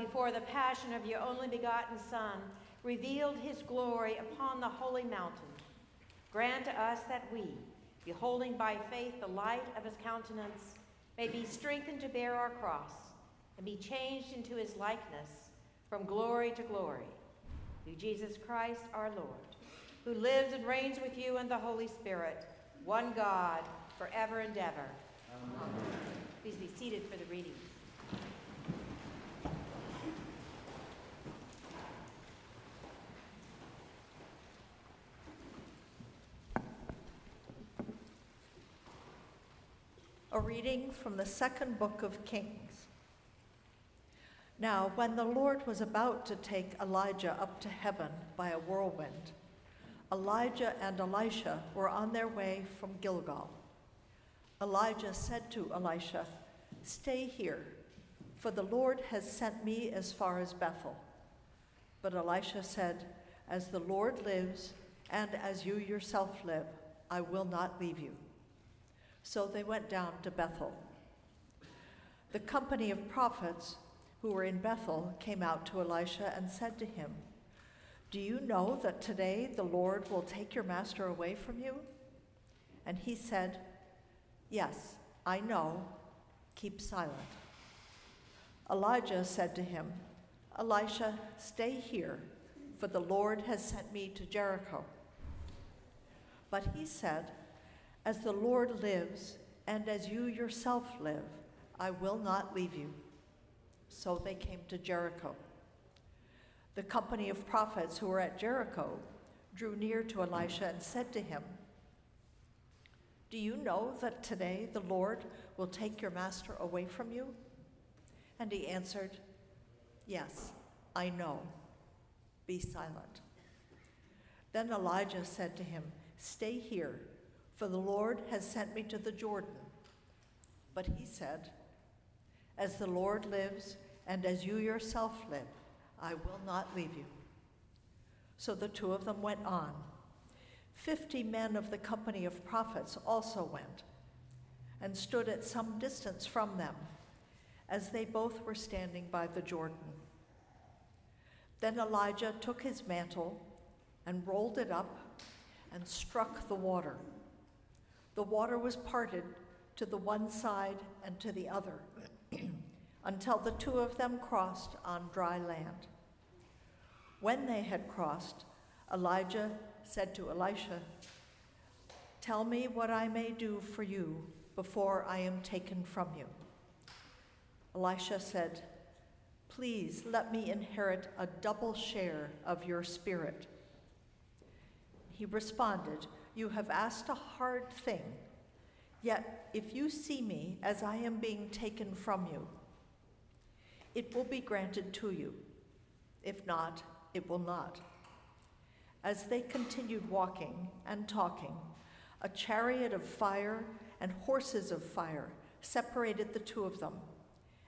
Before the passion of your only begotten Son revealed his glory upon the holy mountain, grant to us that we, beholding by faith the light of his countenance, may be strengthened to bear our cross and be changed into his likeness from glory to glory. Through Jesus Christ our Lord, who lives and reigns with you in the Holy Spirit, one God, forever and ever. Amen. Please be seated for the reading. A reading from the second book of Kings. Now, when the Lord was about to take Elijah up to heaven by a whirlwind, Elijah and Elisha were on their way from Gilgal. Elijah said to Elisha, Stay here, for the Lord has sent me as far as Bethel. But Elisha said, As the Lord lives, and as you yourself live, I will not leave you. So they went down to Bethel. The company of prophets who were in Bethel came out to Elisha and said to him, Do you know that today the Lord will take your master away from you? And he said, Yes, I know. Keep silent. Elijah said to him, Elisha, stay here, for the Lord has sent me to Jericho. But he said, as the Lord lives, and as you yourself live, I will not leave you. So they came to Jericho. The company of prophets who were at Jericho drew near to Elisha and said to him, Do you know that today the Lord will take your master away from you? And he answered, Yes, I know. Be silent. Then Elijah said to him, Stay here for the Lord has sent me to the Jordan. But he said, As the Lord lives, and as you yourself live, I will not leave you. So the two of them went on. Fifty men of the company of prophets also went, and stood at some distance from them, as they both were standing by the Jordan. Then Elijah took his mantle and rolled it up and struck the water the water was parted to the one side and to the other until the two of them crossed on dry land. When they had crossed, Elijah said to Elisha, Tell me what I may do for you before I am taken from you. Elisha said, Please let me inherit a double share of your spirit. He responded, You have asked a hard thing. Yet if you see me as I am being taken from you, it will be granted to you. If not, it will not. As they continued walking and talking, a chariot of fire and horses of fire separated the two of them,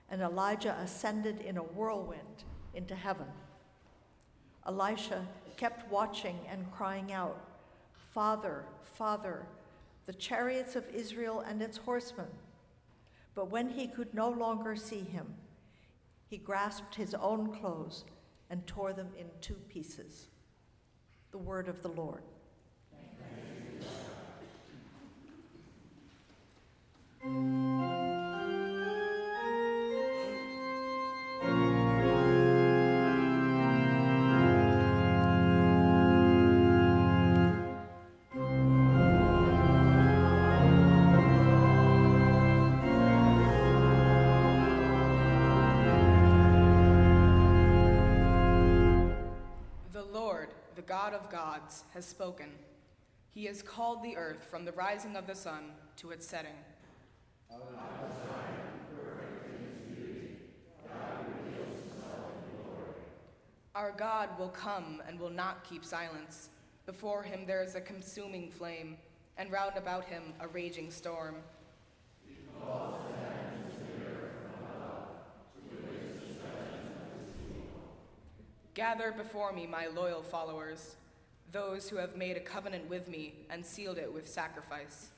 and Elijah ascended in a whirlwind into heaven. Elisha kept watching and crying out, Father, Father, the chariots of Israel and its horsemen. But when he could no longer see him, he grasped his own clothes and tore them in two pieces. The word of the Lord. God of gods, has spoken. He has called the earth from the rising of the sun to its setting. Our God will come and will not keep silence. Before him there is a consuming flame, and round about him a raging storm. Gather before me my loyal followers, those who have made a covenant with me and sealed it with sacrifice.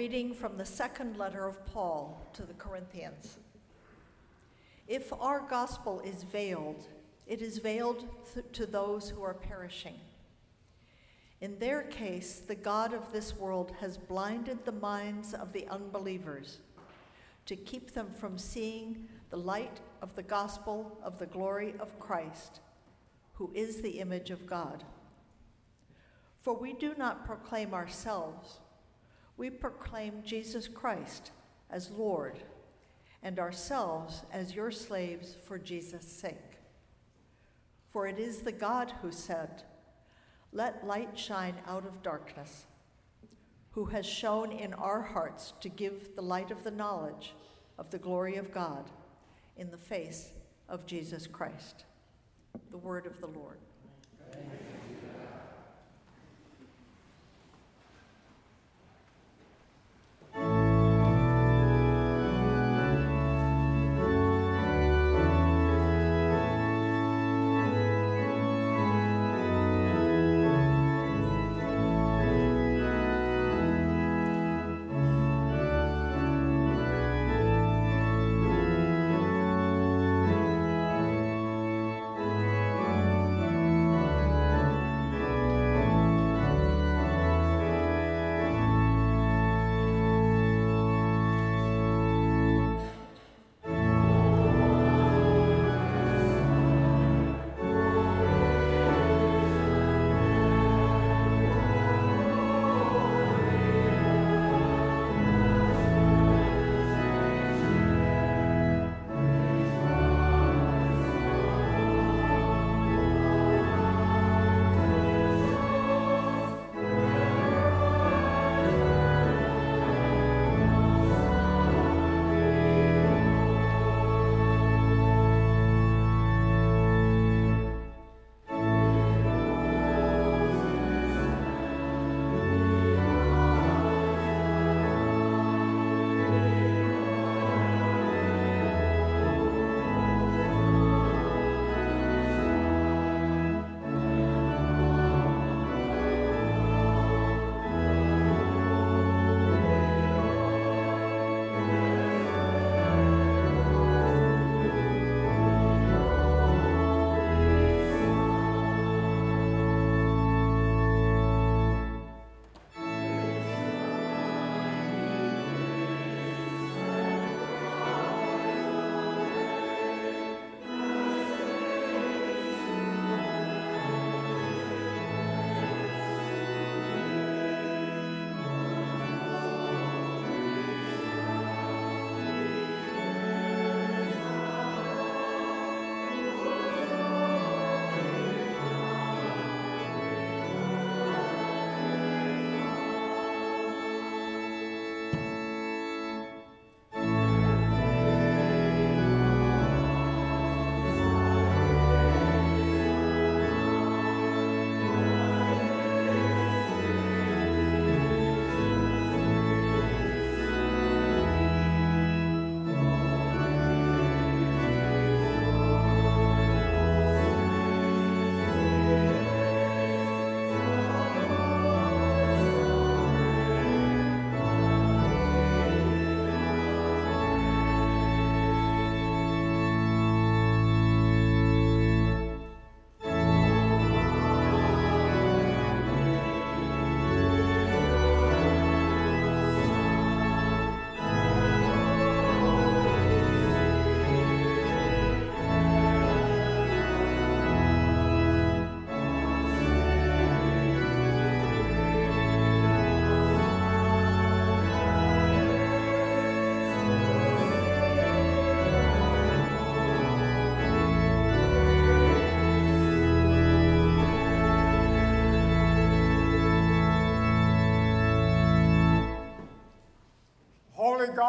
Reading from the second letter of Paul to the Corinthians. If our gospel is veiled, it is veiled th- to those who are perishing. In their case, the God of this world has blinded the minds of the unbelievers to keep them from seeing the light of the gospel of the glory of Christ, who is the image of God. For we do not proclaim ourselves we proclaim Jesus Christ as Lord and ourselves as your slaves for Jesus' sake. For it is the God who said, Let light shine out of darkness, who has shown in our hearts to give the light of the knowledge of the glory of God in the face of Jesus Christ. The word of the Lord.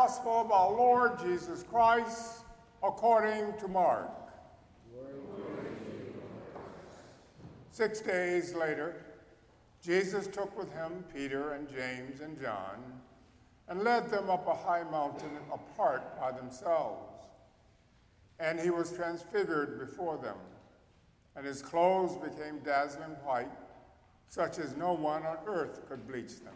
Gospel of our Lord Jesus Christ according to Mark. Six days later, Jesus took with him Peter and James and John and led them up a high mountain apart by themselves. And he was transfigured before them, and his clothes became dazzling white, such as no one on earth could bleach them.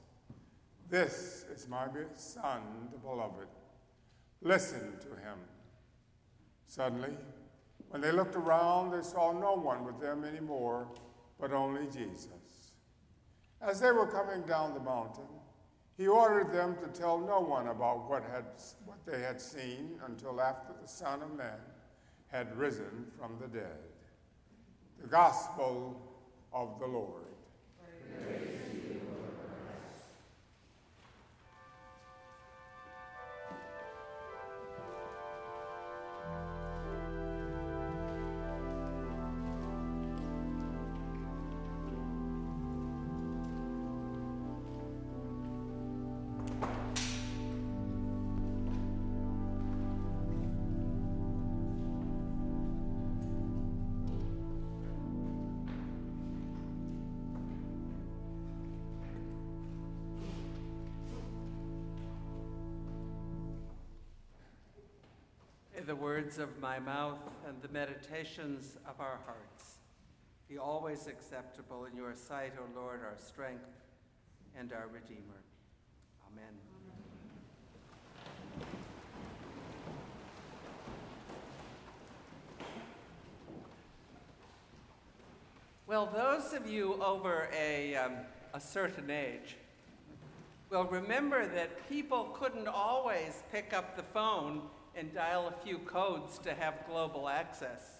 This is my son, the beloved. Listen to him. Suddenly, when they looked around, they saw no one with them anymore, but only Jesus. As they were coming down the mountain, he ordered them to tell no one about what, had, what they had seen until after the Son of Man had risen from the dead. The Gospel of the Lord. Praise the words of my mouth and the meditations of our hearts be always acceptable in your sight, O Lord, our strength and our Redeemer. Amen. Well, those of you over a, um, a certain age will remember that people couldn't always pick up the phone and dial a few codes to have global access.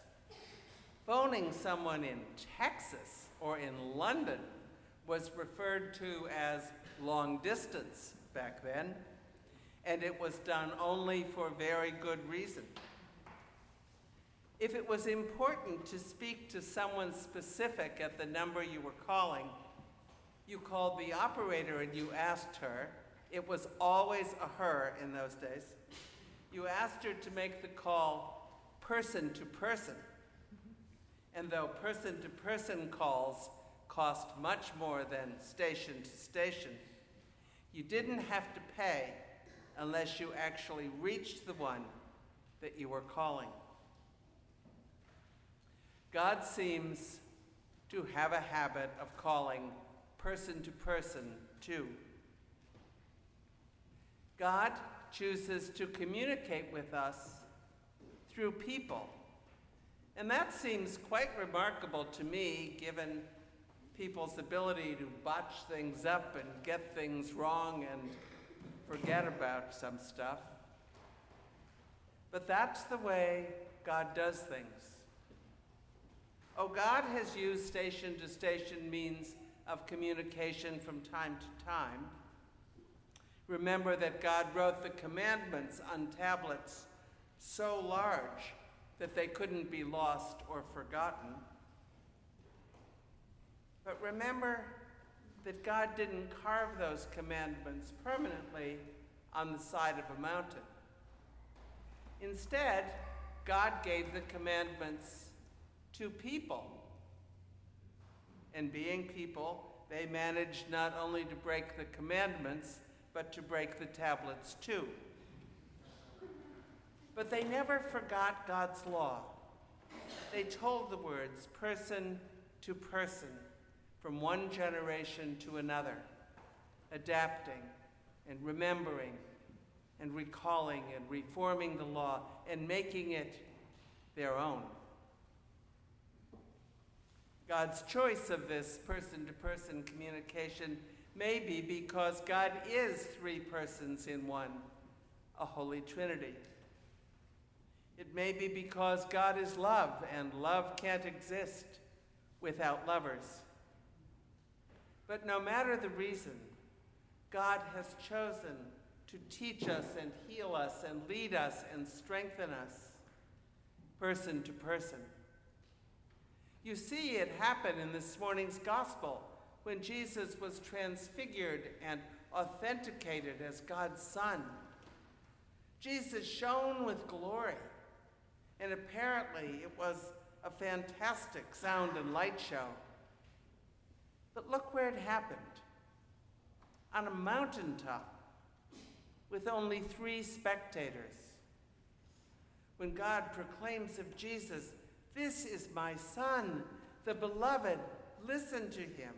Phoning someone in Texas or in London was referred to as long distance back then, and it was done only for very good reason. If it was important to speak to someone specific at the number you were calling, you called the operator and you asked her. It was always a her in those days you asked her to make the call person to person. And though person to person calls cost much more than station to station, you didn't have to pay unless you actually reached the one that you were calling. God seems to have a habit of calling person to person too. God chooses to communicate with us through people. And that seems quite remarkable to me, given people's ability to botch things up and get things wrong and forget about some stuff. But that's the way God does things. Oh, God has used station to station means of communication from time to time. Remember that God wrote the commandments on tablets so large that they couldn't be lost or forgotten. But remember that God didn't carve those commandments permanently on the side of a mountain. Instead, God gave the commandments to people. And being people, they managed not only to break the commandments, but to break the tablets too. But they never forgot God's law. They told the words person to person, from one generation to another, adapting and remembering and recalling and reforming the law and making it their own. God's choice of this person to person communication Maybe because God is three persons in one, a Holy Trinity. It may be because God is love and love can't exist without lovers. But no matter the reason, God has chosen to teach us and heal us and lead us and strengthen us, person to person. You see it happen in this morning's gospel when Jesus was transfigured and authenticated as God's Son. Jesus shone with glory, and apparently it was a fantastic sound and light show. But look where it happened on a mountaintop with only three spectators. When God proclaims of Jesus, This is my Son, the beloved, listen to him.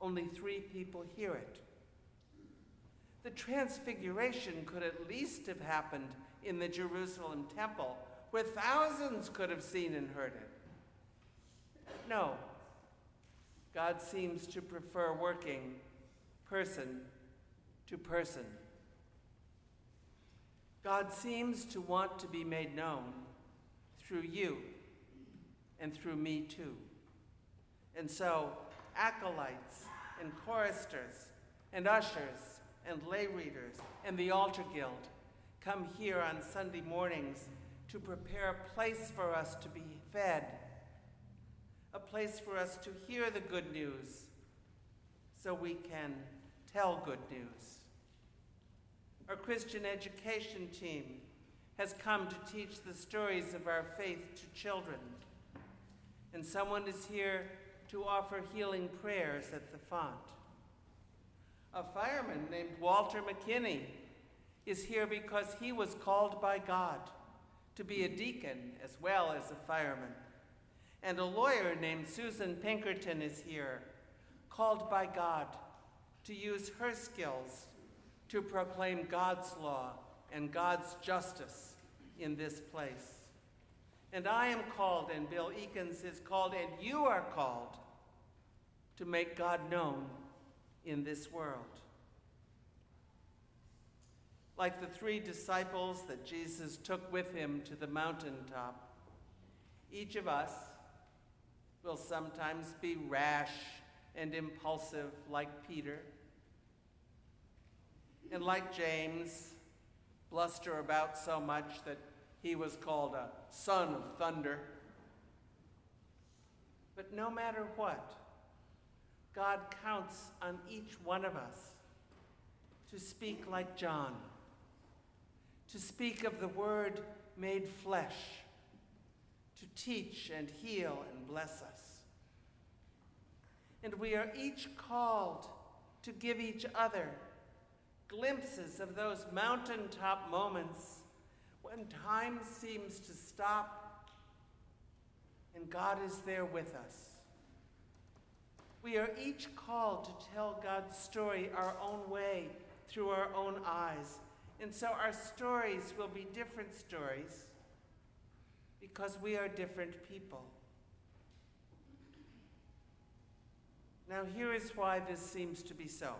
Only three people hear it. The transfiguration could at least have happened in the Jerusalem temple, where thousands could have seen and heard it. No, God seems to prefer working person to person. God seems to want to be made known through you and through me too. And so, acolytes and choristers and ushers and lay readers and the altar guild come here on Sunday mornings to prepare a place for us to be fed, a place for us to hear the good news so we can tell good news. Our Christian education team has come to teach the stories of our faith to children. And someone is here to offer healing prayers at the font. A fireman named Walter McKinney is here because he was called by God to be a deacon as well as a fireman. And a lawyer named Susan Pinkerton is here, called by God to use her skills to proclaim God's law and God's justice in this place. And I am called, and Bill Eakins is called, and you are called to make God known in this world. Like the three disciples that Jesus took with him to the mountaintop, each of us will sometimes be rash and impulsive like Peter, and like James, bluster about so much that he was called a son of thunder. But no matter what, God counts on each one of us to speak like John, to speak of the Word made flesh, to teach and heal and bless us. And we are each called to give each other glimpses of those mountaintop moments when time seems to stop and God is there with us. We are each called to tell God's story our own way, through our own eyes. And so our stories will be different stories because we are different people. Now, here is why this seems to be so.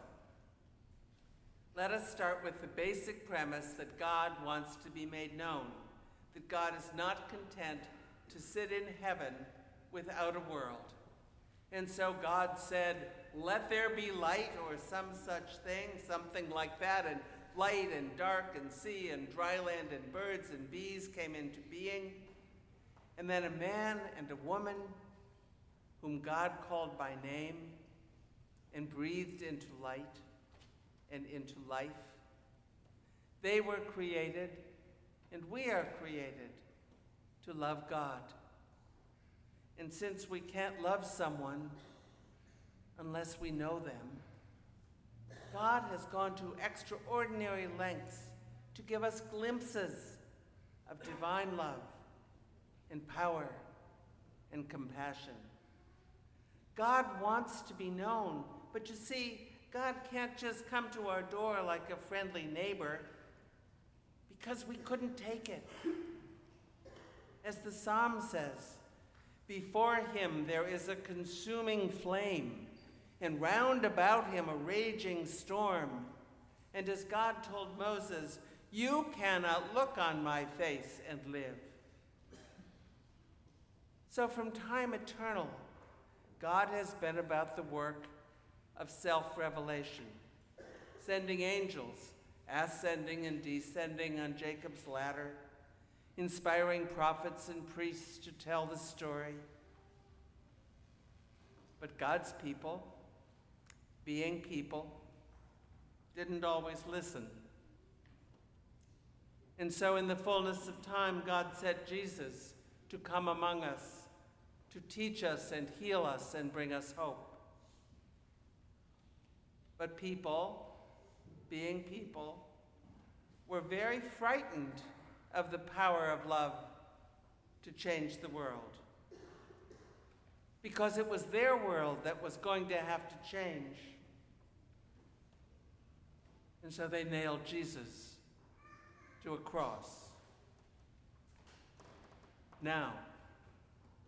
Let us start with the basic premise that God wants to be made known, that God is not content to sit in heaven without a world. And so God said, Let there be light, or some such thing, something like that, and light and dark and sea and dry land and birds and bees came into being. And then a man and a woman, whom God called by name and breathed into light and into life. They were created, and we are created to love God. And since we can't love someone unless we know them, God has gone to extraordinary lengths to give us glimpses of divine love and power and compassion. God wants to be known, but you see, God can't just come to our door like a friendly neighbor because we couldn't take it. As the psalm says, before him there is a consuming flame, and round about him a raging storm. And as God told Moses, You cannot look on my face and live. So, from time eternal, God has been about the work of self revelation, sending angels, ascending and descending on Jacob's ladder, inspiring prophets and priests to tell the story. But God's people, being people, didn't always listen. And so, in the fullness of time, God sent Jesus to come among us, to teach us and heal us and bring us hope. But people, being people, were very frightened of the power of love to change the world. Because it was their world that was going to have to change. And so they nailed Jesus to a cross. Now,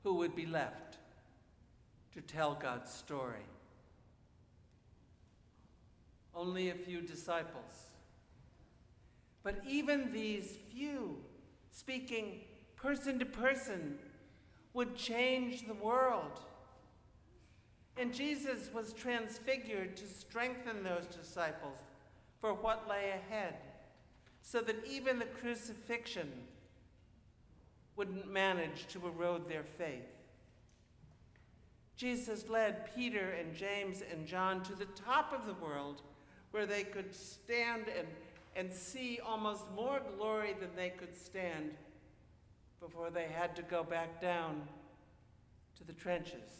who would be left to tell God's story? Only a few disciples. But even these few, speaking person to person, would change the world. And Jesus was transfigured to strengthen those disciples for what lay ahead, so that even the crucifixion wouldn't manage to erode their faith. Jesus led Peter and James and John to the top of the world where they could stand and, and see almost more glory than they could stand before they had to go back down to the trenches.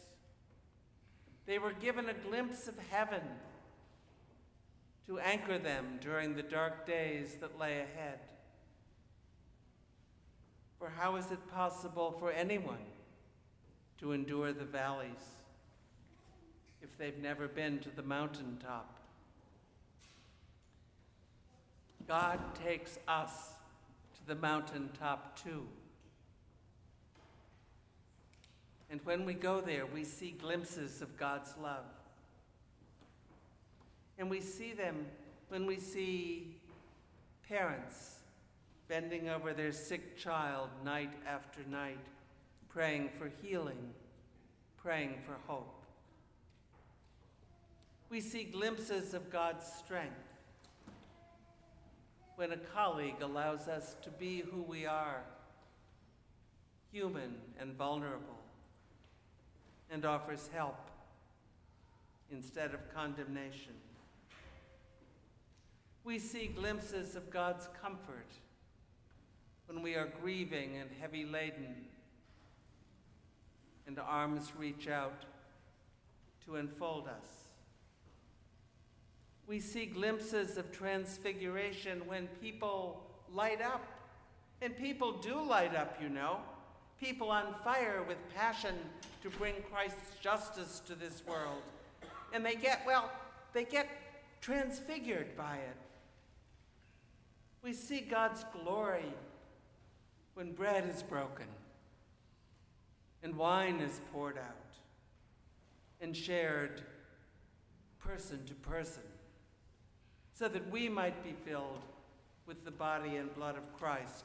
They were given a glimpse of heaven to anchor them during the dark days that lay ahead. For how is it possible for anyone to endure the valleys if they've never been to the mountaintop? God takes us to the mountaintop too. And when we go there, we see glimpses of God's love. And we see them when we see parents bending over their sick child night after night, praying for healing, praying for hope. We see glimpses of God's strength when a colleague allows us to be who we are, human and vulnerable, and offers help instead of condemnation. We see glimpses of God's comfort when we are grieving and heavy laden, and arms reach out to enfold us. We see glimpses of transfiguration when people light up. And people do light up, you know. People on fire with passion to bring Christ's justice to this world. And they get, well, they get transfigured by it. We see God's glory when bread is broken and wine is poured out and shared person to person, so that we might be filled with the body and blood of Christ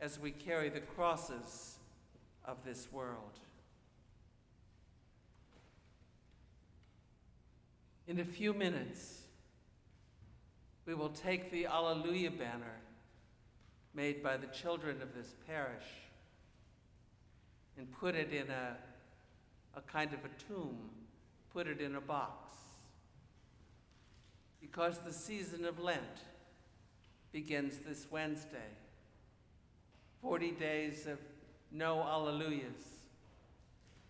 as we carry the crosses of this world. In a few minutes, we will take the Alleluia banner made by the children of this parish and put it in a, a kind of a tomb, put it in a box. Because the season of Lent begins this Wednesday. 40 days of no Alleluias,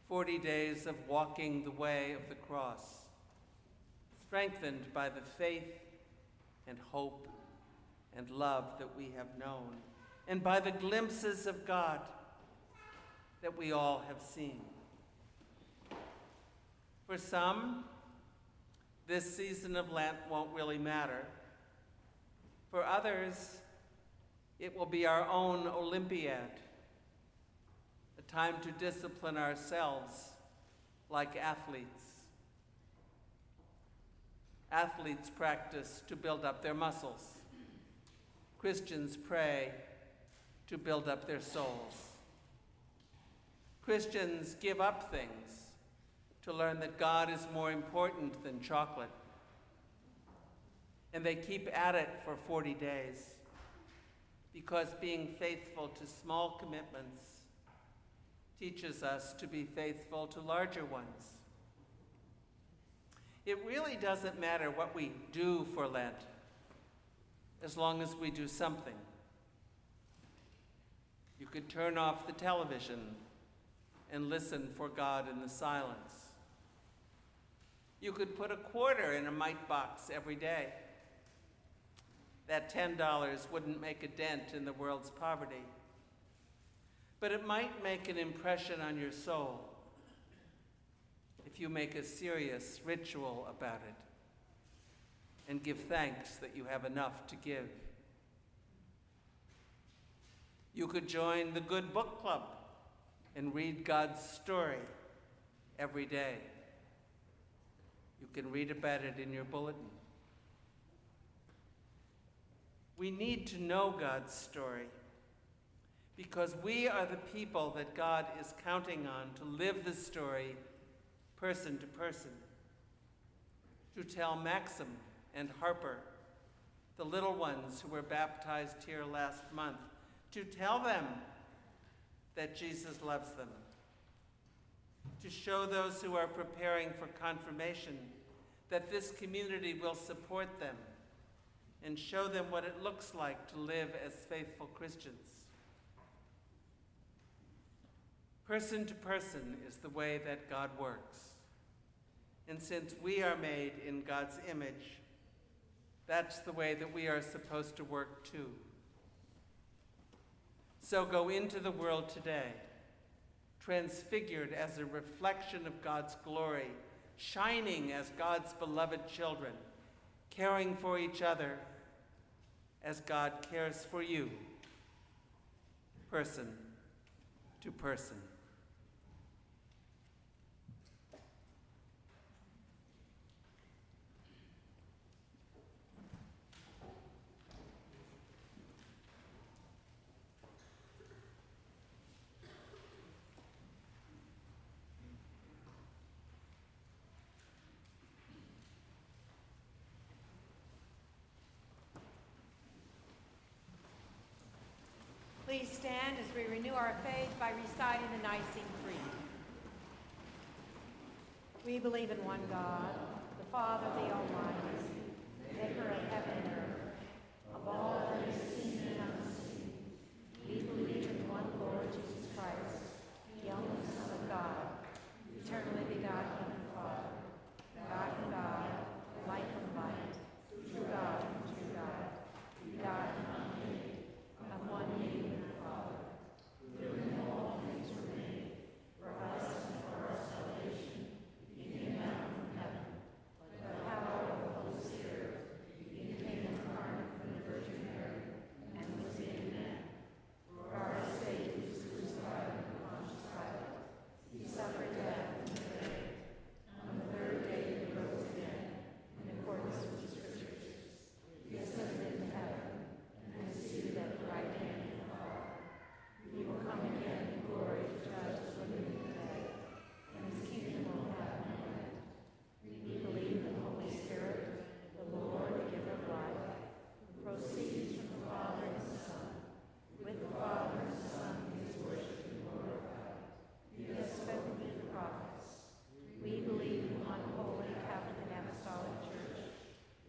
40 days of walking the way of the cross, strengthened by the faith and hope and love that we have known, and by the glimpses of God that we all have seen. For some, this season of Lent won't really matter. For others, it will be our own Olympiad, a time to discipline ourselves like athletes. Athletes practice to build up their muscles. Christians pray to build up their souls. Christians give up things to learn that God is more important than chocolate. And they keep at it for 40 days because being faithful to small commitments teaches us to be faithful to larger ones. It really doesn't matter what we do for Lent as long as we do something. You could turn off the television and listen for God in the silence. You could put a quarter in a mite box every day. That $10 wouldn't make a dent in the world's poverty, but it might make an impression on your soul if you make a serious ritual about it and give thanks that you have enough to give. You could join the Good Book Club and read God's story every day. You can read about it in your bulletin. We need to know God's story because we are the people that God is counting on to live the story person to person, to tell Maxim and Harper, the little ones who were baptized here last month, to tell them that Jesus loves them, to show those who are preparing for confirmation that this community will support them and show them what it looks like to live as faithful Christians. Person to person is the way that God works. And since we are made in God's image, that's the way that we are supposed to work too. So go into the world today, transfigured as a reflection of God's glory, shining as God's beloved children, caring for each other as God cares for you, person to person. Please stand as we renew our faith by reciting the Nicene Creed. We believe in one God, the Father, the Almighty, maker of heaven and earth, of all that is seen and unseen. We believe in one Lord Jesus Christ, the only Son of God, eternally begotten of the Father, God from God, light from light, true God from true God, begotten, unmade, of one nature with the Father, through whom all things were made, for us and for our salvation. He came down from heaven, by the power of the Holy Spirit. He became incarnate from the Virgin Mary, and was made man. For our sake, he was crucified under Pontius Pilate. He suffered death and was buried. On the third day, he rose again, in accordance with the Scriptures. He ascended into heaven and is seated at the right hand of the Father. He will come again in glory to judge the living and the dead, and his kingdom will have no end. We believe in the Holy Spirit, the Lord, the giver of life, who proceeds from the Father and the Son. With the Father and the Son, he is worshipped and glorified. He has spoken through the prophets. We believe in one holy Catholic and Apostolic Church.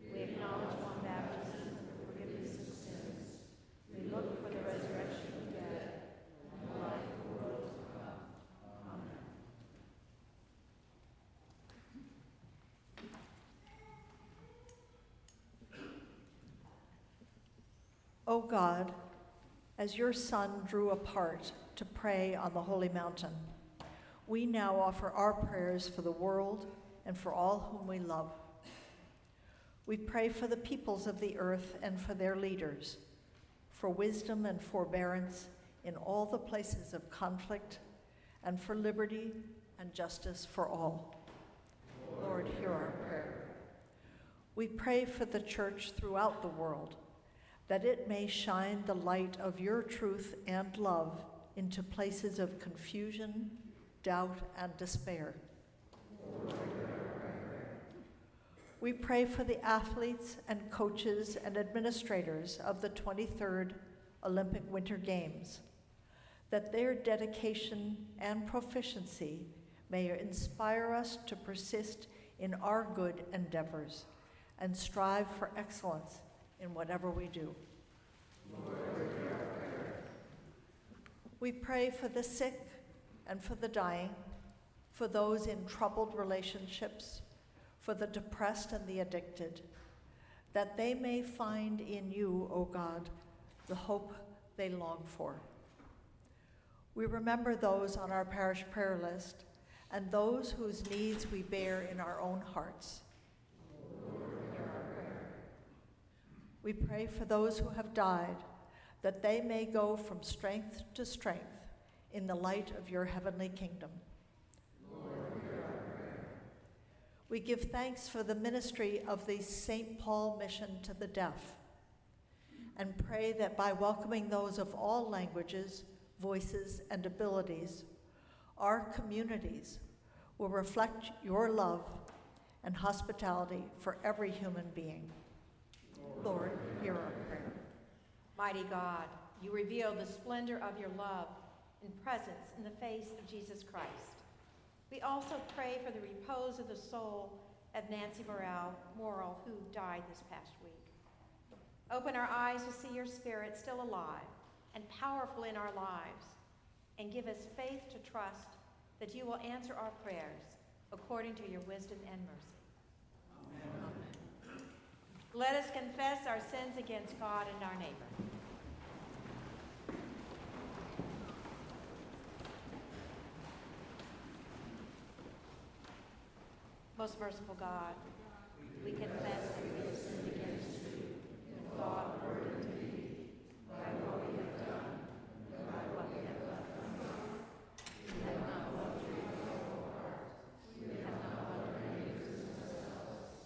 We acknowledge one baptism for the forgiveness of sins. We look for the resurrection of the dead and the life of the world to come. Amen. O God, as your Son drew apart to pray on the holy mountain, we now offer our prayers for the world and for all whom we love. We pray for the peoples of the earth and for their leaders, for wisdom and forbearance in all the places of conflict, and for liberty and justice for all. Lord, hear our prayer. We pray for the church throughout the world, that it may shine the light of your truth and love into places of confusion, doubt, and despair. We pray for the athletes and coaches and administrators of the 23rd Olympic Winter Games, that their dedication and proficiency may inspire us to persist in our good endeavors and strive for excellence in whatever we do. We pray for the sick and for the dying, for those in troubled relationships, for the depressed and the addicted, that they may find in you, O God, the hope they long for. We remember those on our parish prayer list and those whose needs we bear in our own hearts. We pray for those who have died, that they may go from strength to strength in the light of your heavenly kingdom. We give thanks for the ministry of the St. Paul mission to the deaf and pray that by welcoming those of all languages, voices, and abilities, our communities will reflect your love and hospitality for every human being. Lord, hear our prayer. Mighty God, you reveal the splendor of your love and presence in the face of Jesus Christ. We also pray for the repose of the soul of Nancy Morrell, Morrill, who died this past week. Open our eyes to see your spirit still alive and powerful in our lives, and give us faith to trust that you will answer our prayers according to your wisdom and mercy. Let us confess our sins against God and our neighbor. Most merciful God, we confess that we have sinned against you word, and deed, by what we have done, and by what we have left undone. We have not loved you with our whole heart. We have not loved our neighbors as ourselves.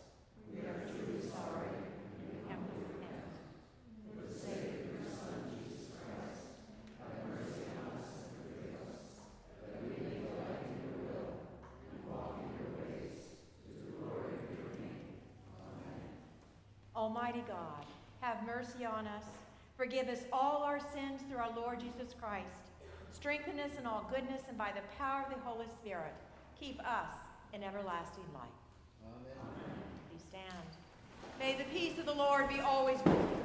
We are truly sorry, and we have to repent. For the sake of your Son, Jesus Christ, have mercy on us and forgive us, that we may delight in your will and walk in your ways. Almighty God, have mercy on us. Forgive us all our sins through our Lord Jesus Christ. Strengthen us in all goodness and by the power of the Holy Spirit, keep us in everlasting life. Amen. Please stand. May the peace of the Lord be always with you.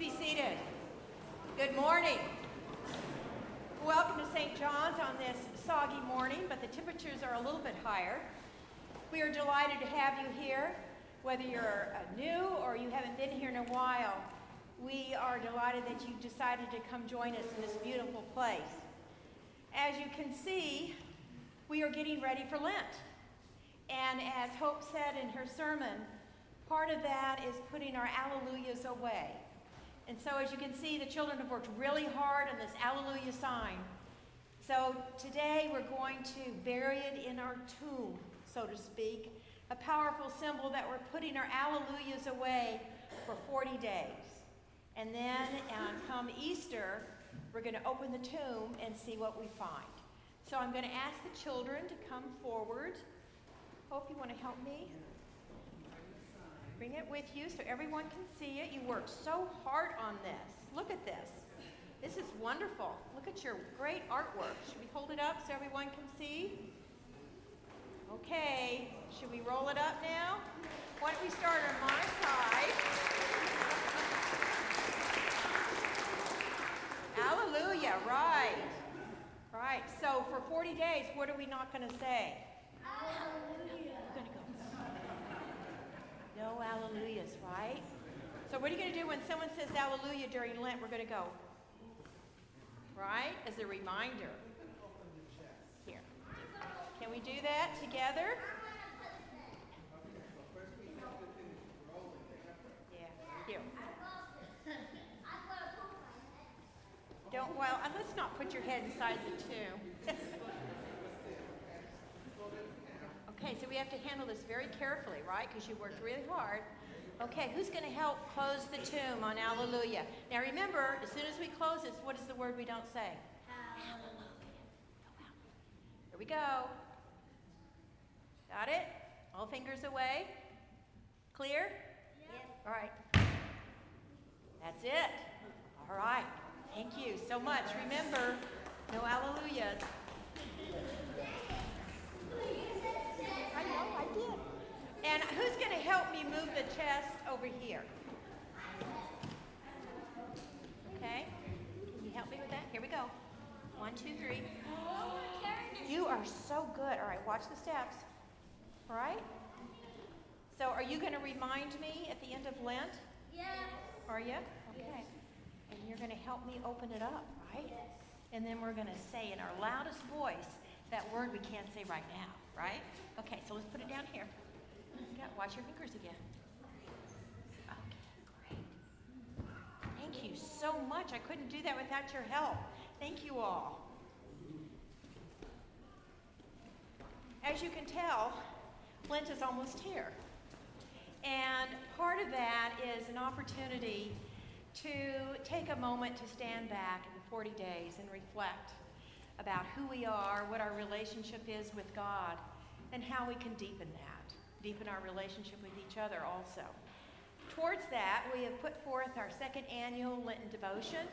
Be seated. Good morning. Welcome to St. John's on this soggy morning, but the temperatures are a little bit higher. We are delighted to have you here, whether you're uh, new or you haven't been here in a while. We are delighted that you decided to come join us in this beautiful place. As you can see, we are getting ready for Lent. And as Hope said in her sermon, part of that is putting our alleluias away. And so as you can see, the children have worked really hard on this Alleluia sign. So today we're going to bury it in our tomb, so to speak, a powerful symbol that we're putting our Alleluias away for 40 days. And then um, come Easter, we're going to open the tomb and see what we find. So I'm going to ask the children to come forward. Hope you want to help me. Bring it with you so everyone can see it. You worked so hard on this. Look at this. This is wonderful. Look at your great artwork. Should we hold it up so everyone can see? Okay, should we roll it up now? Why don't we start on my side? Hallelujah, right. Right, so for 40 days, what are we not going to say? Hallelujah. We're going to go. No hallelujahs, right? So what are you going to do when someone says hallelujah during Lent? We're going to go. Right? As a reminder. Here. Can we do that together? Yeah. Don't, well, let's not put your head inside the tomb. okay, so we have to handle this very carefully, right? Because you worked really hard. Okay, who's going to help close the tomb on Alleluia? Now remember, as soon as we close this, what is the word we don't say? Hallelujah. Here we go. Got it? All fingers away? Clear? Yep. All right. That's it. All right. Thank you so much. Remember, no hallelujahs. I know, I did. And who's going to help me move the chest over here? Okay. Can you help me with that? Here we go. One, two, three. You are so good. All right, watch the steps. All right? So, are you going to remind me at the end of Lent? Yes. Are you? Okay. And you're going to help me open it up, right? Yes. And then we're going to say in our loudest voice that word we can't say right now, right? Okay, so let's put it down here. Yeah, watch your fingers again. Okay, great. Thank you so much. I couldn't do that without your help. Thank you all. As you can tell, Lent is almost here. And part of that is an opportunity to take a moment to stand back in 40 days and reflect about who we are, what our relationship is with God, and how we can deepen that, deepen our relationship with each other also. Towards that, we have put forth our second annual Lenten devotion.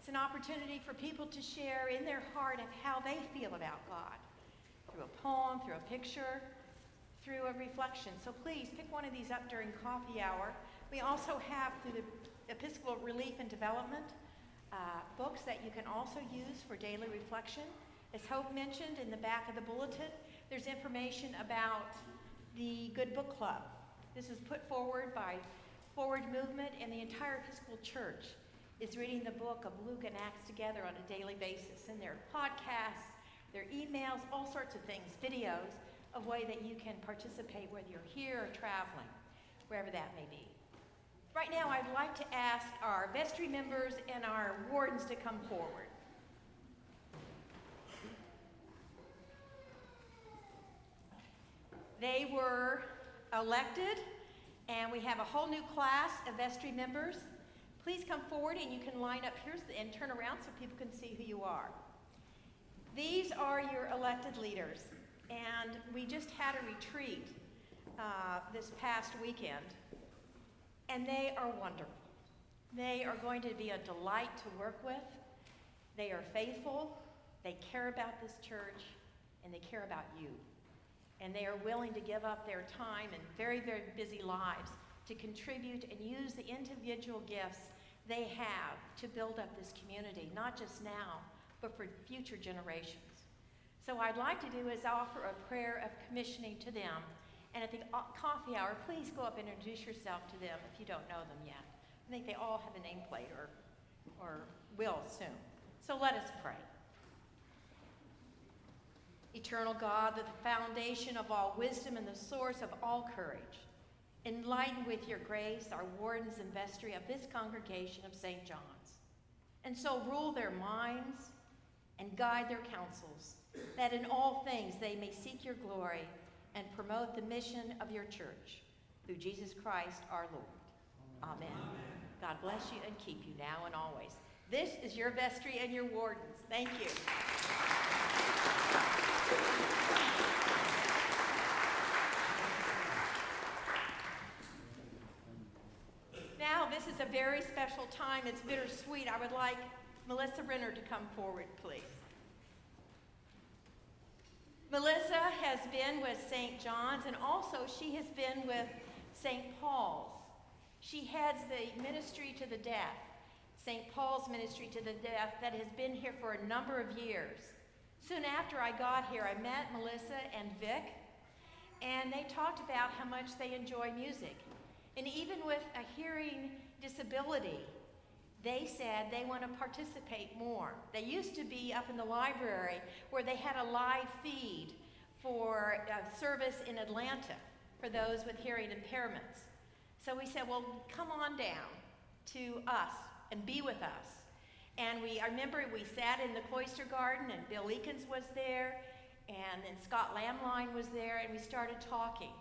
It's an opportunity for people to share in their heart of how they feel about God through a poem, through a picture, through a reflection. So please pick one of these up during coffee hour. We also have through the Episcopal Relief and Development uh, books that you can also use for daily reflection. As Hope mentioned in the back of the bulletin, there's information about the Good Book Club. This is put forward by Forward Movement, and the entire Episcopal Church is reading the book of Luke and Acts together on a daily basis. And there are podcasts, there are emails, all sorts of things, videos of way that you can participate, whether you're here or traveling, wherever that may be. Right now, I'd like to ask our vestry members and our wardens to come forward. They were elected, and we have a whole new class of vestry members. Please come forward and you can line up here and turn around so people can see who you are. These are your elected leaders, and we just had a retreat uh, this past weekend, and they are wonderful. They are going to be a delight to work with. They are faithful, they care about this church, and they care about you. And they are willing to give up their time and very, very busy lives to contribute and use the individual gifts they have to build up this community, not just now, but for future generations. So, I'd like to do is offer a prayer of commissioning to them. And at the uh, coffee hour, please go up and introduce yourself to them if you don't know them yet. I think they all have a nameplate or, or will soon. So, let us pray. Eternal God, the foundation of all wisdom and the source of all courage, enlighten with your grace our wardens and vestry of this congregation of St. John's, and so rule their minds and guide their counsels, that in all things they may seek your glory and promote the mission of your church. Through Jesus Christ our Lord. Amen. Amen. God bless you and keep you now and always. This is your vestry and your wardens. Thank you. Now, this is a very special time. It's bittersweet. I would like Melissa Renner to come forward, please. Melissa has been with St. John's and also she has been with St. Paul's. She heads the ministry to the deaf, St. Paul's ministry to the deaf, that has been here for a number of years. Soon after I got here, I met Melissa and Vic, and they talked about how much they enjoy music. And even with a hearing disability, they said they want to participate more. They used to be up in the library where they had a live feed for a service in Atlanta for those with hearing impairments. So we said, well, come on down to us and be with us. And we, I remember we sat in the cloister garden and Bill Eakins was there and then Scott Lamline was there and we started talking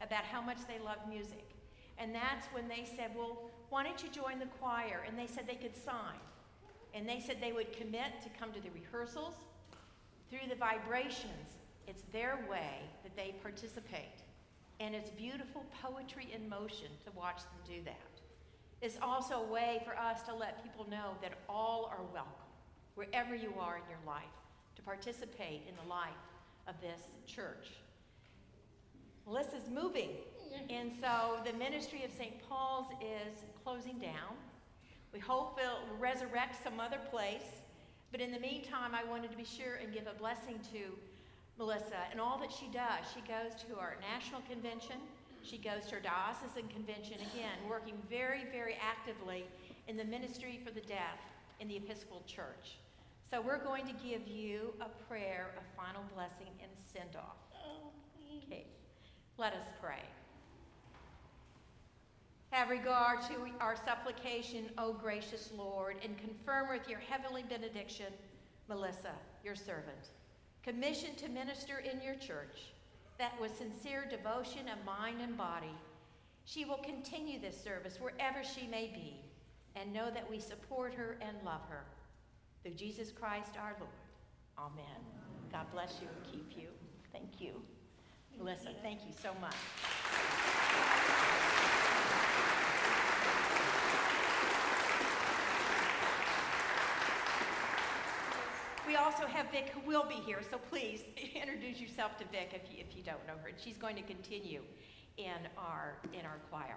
about how much they love music. And that's when they said, well, why don't you join the choir? And they said they could sign. And they said they would commit to come to the rehearsals. Through the vibrations, it's their way that they participate. And it's beautiful poetry in motion to watch them do that. It's also a way for us to let people know that all are welcome, wherever you are in your life, to participate in the life of this church. Melissa's moving, and so the ministry of St. Paul's is closing down. We hope it'll resurrect some other place, but in the meantime, I wanted to be sure and give a blessing to Melissa and all that she does. She goes to our national convention, she goes to our diocesan convention, again, working very, very actively in the ministry for the deaf in the Episcopal Church. So we're going to give you a prayer, a final blessing, and send off. Let us pray. Have regard to our supplication, O gracious Lord, and confirm with your heavenly benediction Melissa, your servant commissioned to minister in your church, that with sincere devotion of mind and body, she will continue this service wherever she may be, and know that we support her and love her. Through Jesus Christ our Lord. Amen. God bless you and keep you. Thank you. Melissa, thank you so much. We also have Vic who will be here, so please introduce yourself to Vic if you, if you don't know her. She's going to continue in our, in our choir.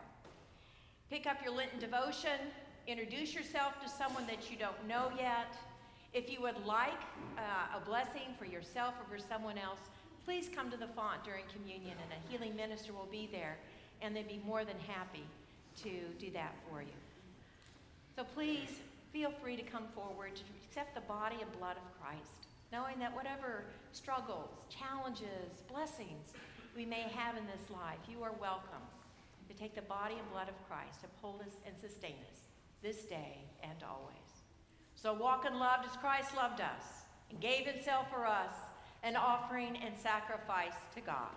Pick up your Lenten devotion, introduce yourself to someone that you don't know yet. If you would like uh, a blessing for yourself or for someone else, please come to the font during communion and a healing minister will be there and they'd be more than happy to do that for you. So please feel free to come forward to accept the body and blood of Christ, knowing that whatever struggles, challenges, blessings we may have in this life, you are welcome to take the body and blood of Christ, to uphold us and sustain us this day and always. So walk in love as Christ loved us and gave himself for us, an offering and sacrifice to God.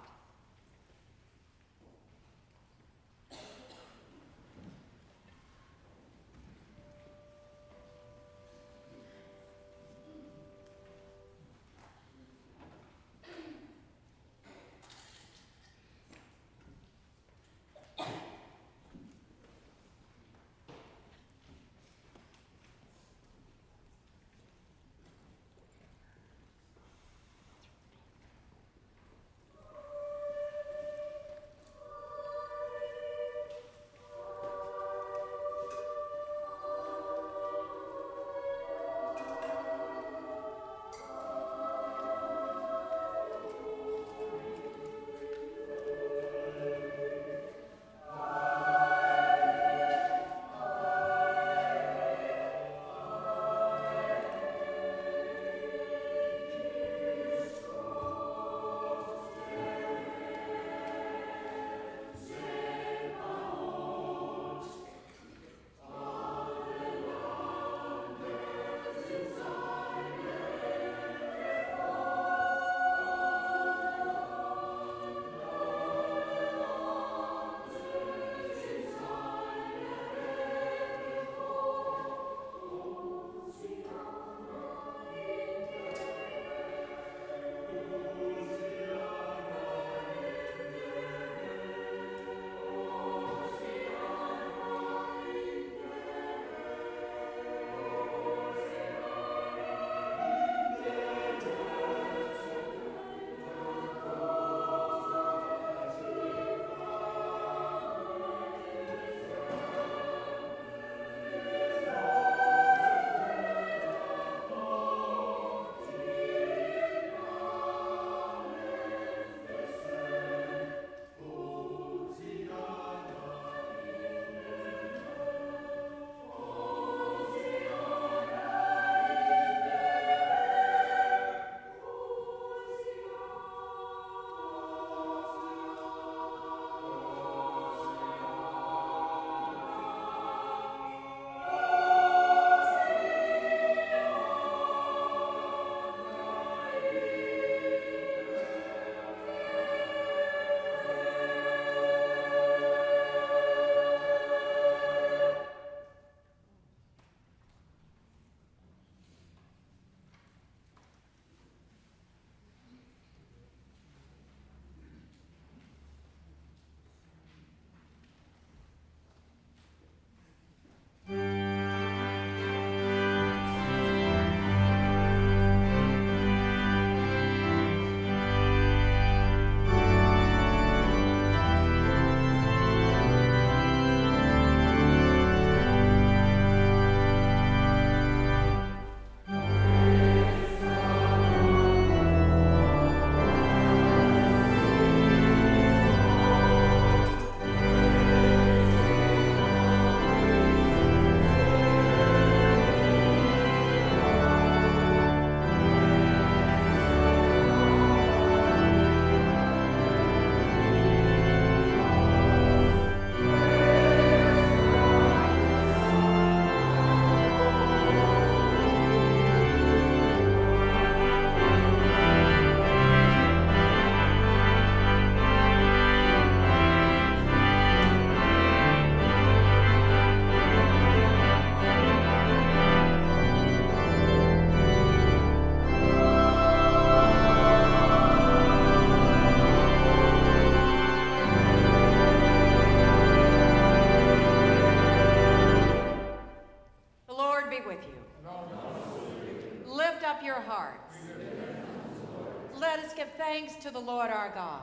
The Lord our God.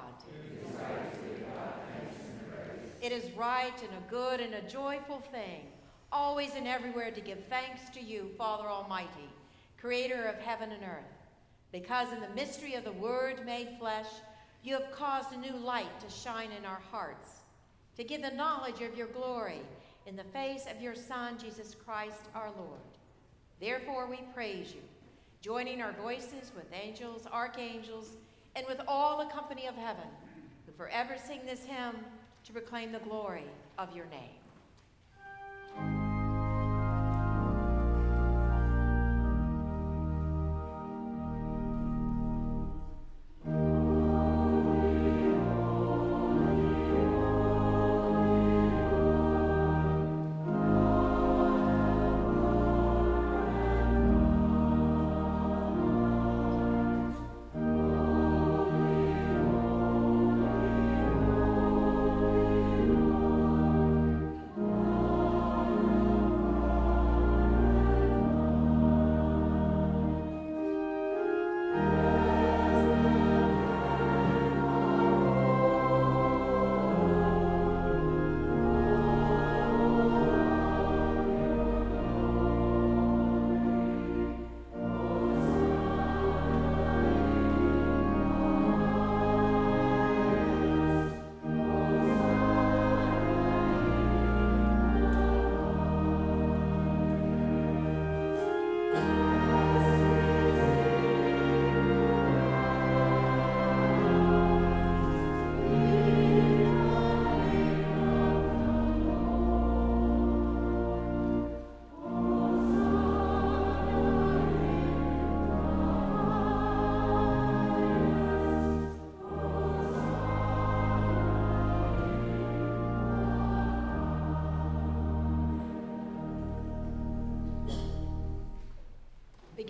It is right and a good and a joyful thing, always and everywhere to give thanks to you, Father Almighty, creator of heaven and earth, because in the mystery of the Word made flesh, you have caused a new light to shine in our hearts, to give the knowledge of your glory in the face of your Son, Jesus Christ our Lord. Therefore we praise you, joining our voices with angels, archangels, and with all the company of heaven, who forever sing this hymn to proclaim the glory of your name.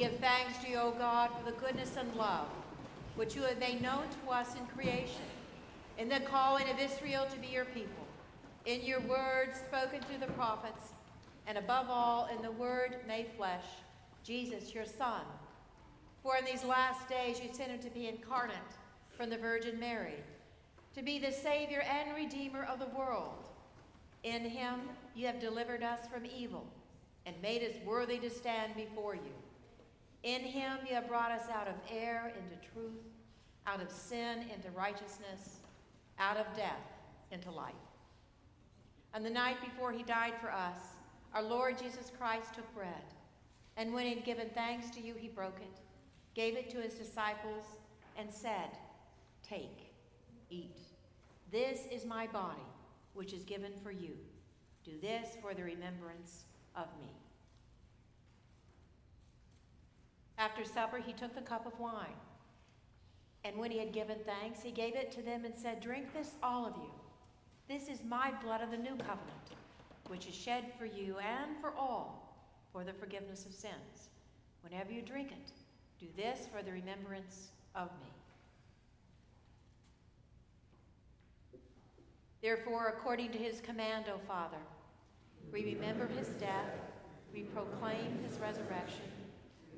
Give thanks to you, O God, for the goodness and love which you have made known to us in creation, in the calling of Israel to be your people, in your words spoken through the prophets, and above all, in the word made flesh, Jesus, your Son. For in these last days you sent him to be incarnate from the Virgin Mary, to be the Savior and Redeemer of the world. In him you have delivered us from evil and made us worthy to stand before you. In him you have brought us out of error into truth, out of sin into righteousness, out of death into life. On the night before he died for us, our Lord Jesus Christ took bread, and when he had given thanks to you, he broke it, gave it to his disciples, and said, Take, eat. This is my body, which is given for you. Do this for the remembrance of me. After supper, he took the cup of wine. And when he had given thanks, he gave it to them and said, Drink this, all of you. This is my blood of the new covenant, which is shed for you and for all for the forgiveness of sins. Whenever you drink it, do this for the remembrance of me. Therefore, according to his command, O Father, we remember his death, we proclaim his resurrection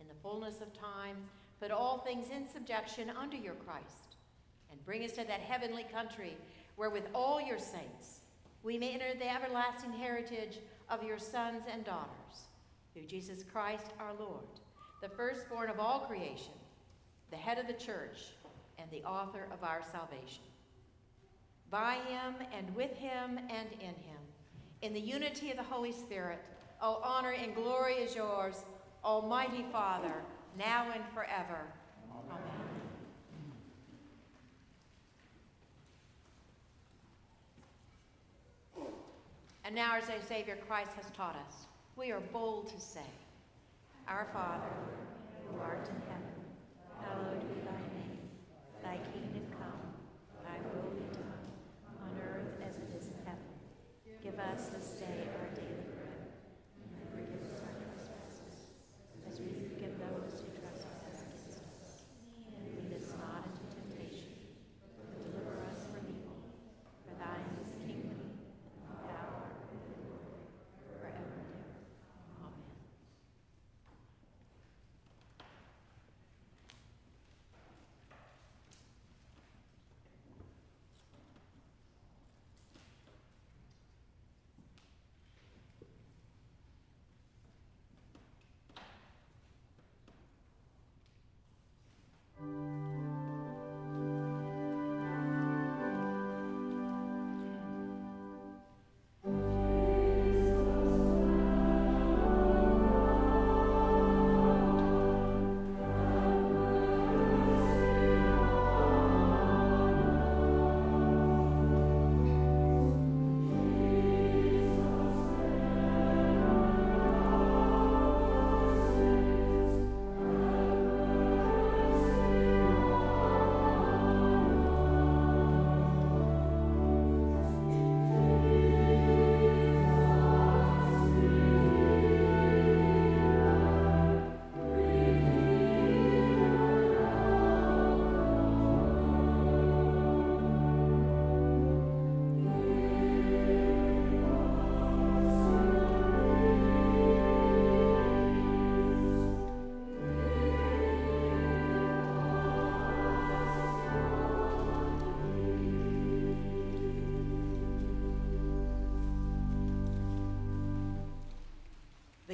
in the fullness of time, put all things in subjection under your Christ, and bring us to that heavenly country where with all your saints we may enter the everlasting heritage of your sons and daughters. Through Jesus Christ our Lord, the firstborn of all creation, the head of the church, and the author of our salvation. By him and with him and in him, in the unity of the Holy Spirit, all honor and glory is yours Almighty Father, now and forever. Amen. And now, as our Savior Christ has taught us, we are bold to say, Our Father, who art in heaven, hallowed be thy name. Thy kingdom come, thy will be done, on earth as it is in heaven. Give us this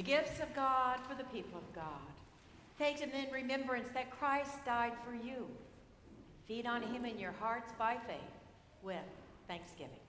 the gifts of God for the people of God. Take them in remembrance that Christ died for you. Feed on him in your hearts by faith with thanksgiving.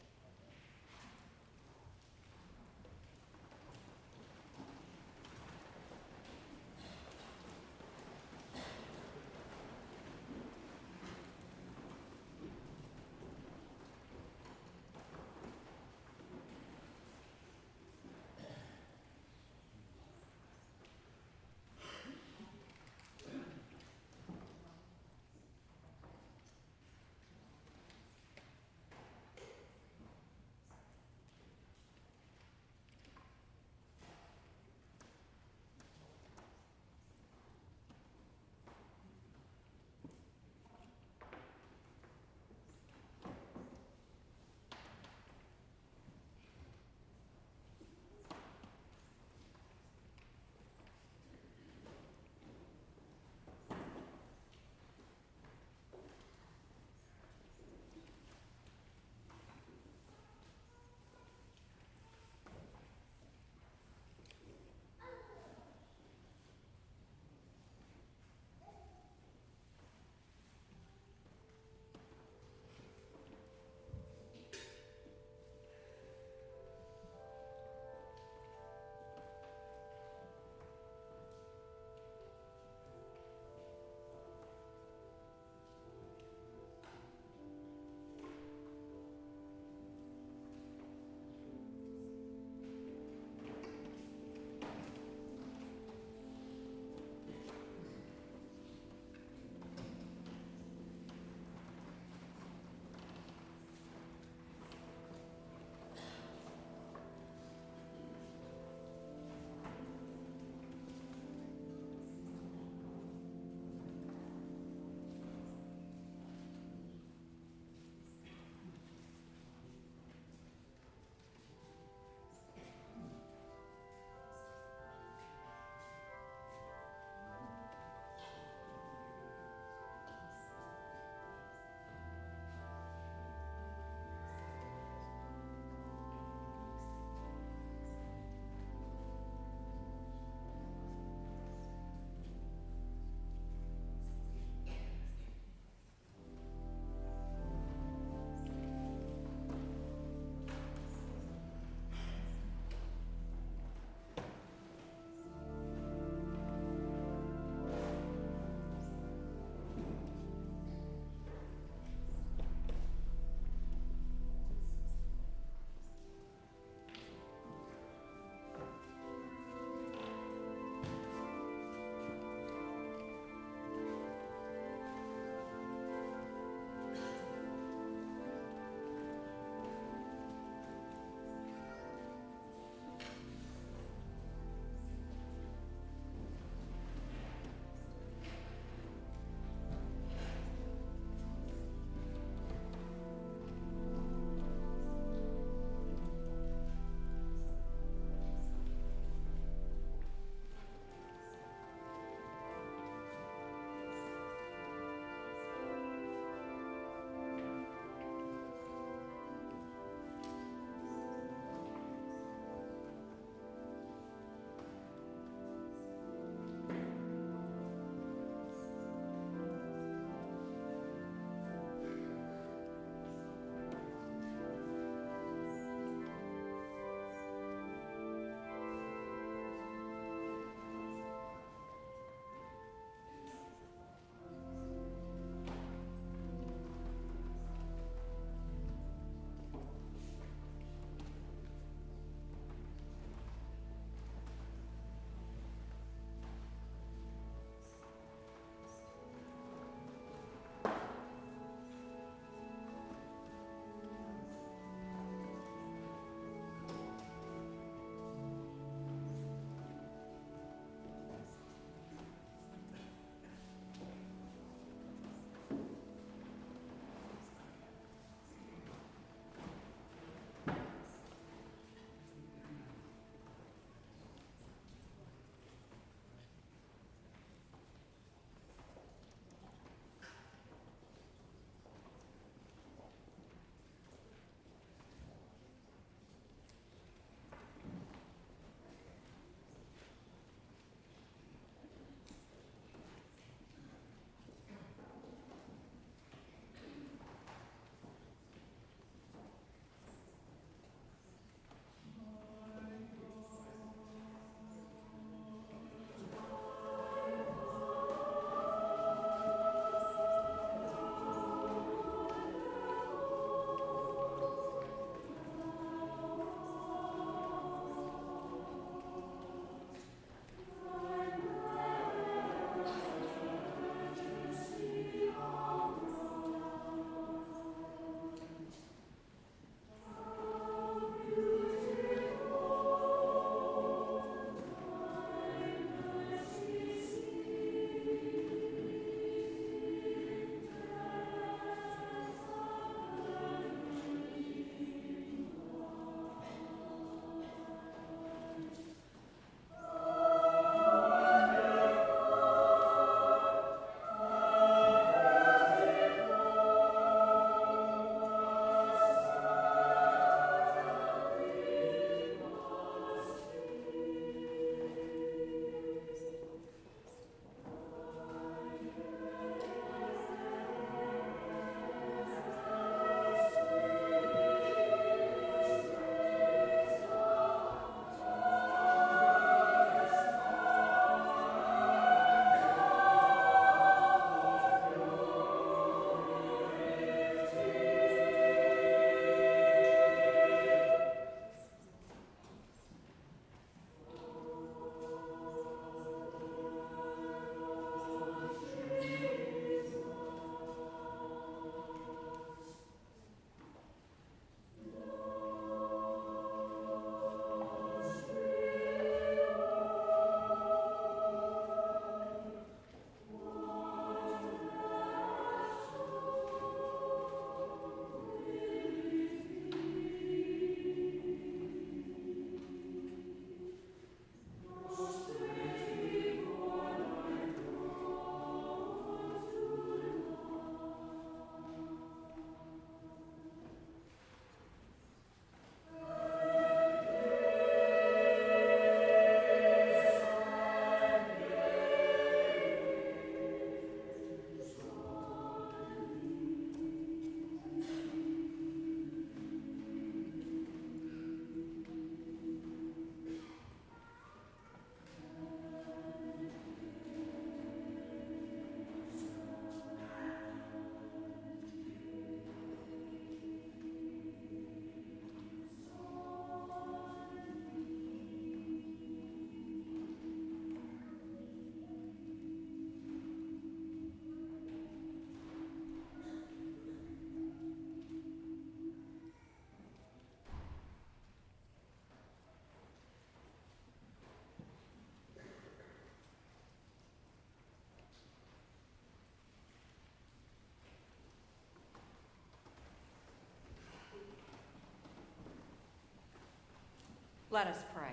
Let us pray.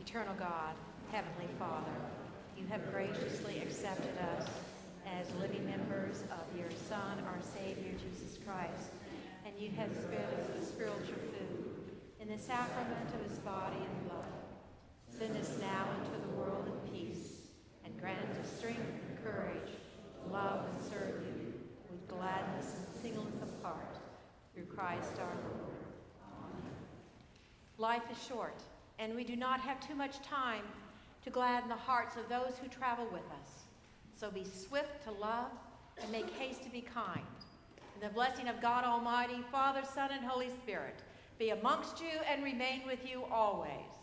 Eternal God, Heavenly Father, you have graciously accepted us as living members of your Son, our Savior, Jesus Christ, and you have spared us the spiritual food in the sacrament of his body and blood. Send us now into the world in peace, and grant us strength and courage to love and serve you with gladness and singleness of heart, through Christ our Lord. Life is short, and we do not have too much time to gladden the hearts of those who travel with us. So be swift to love and make haste to be kind. And the blessing of God Almighty, Father, Son, and Holy Spirit be amongst you and remain with you always.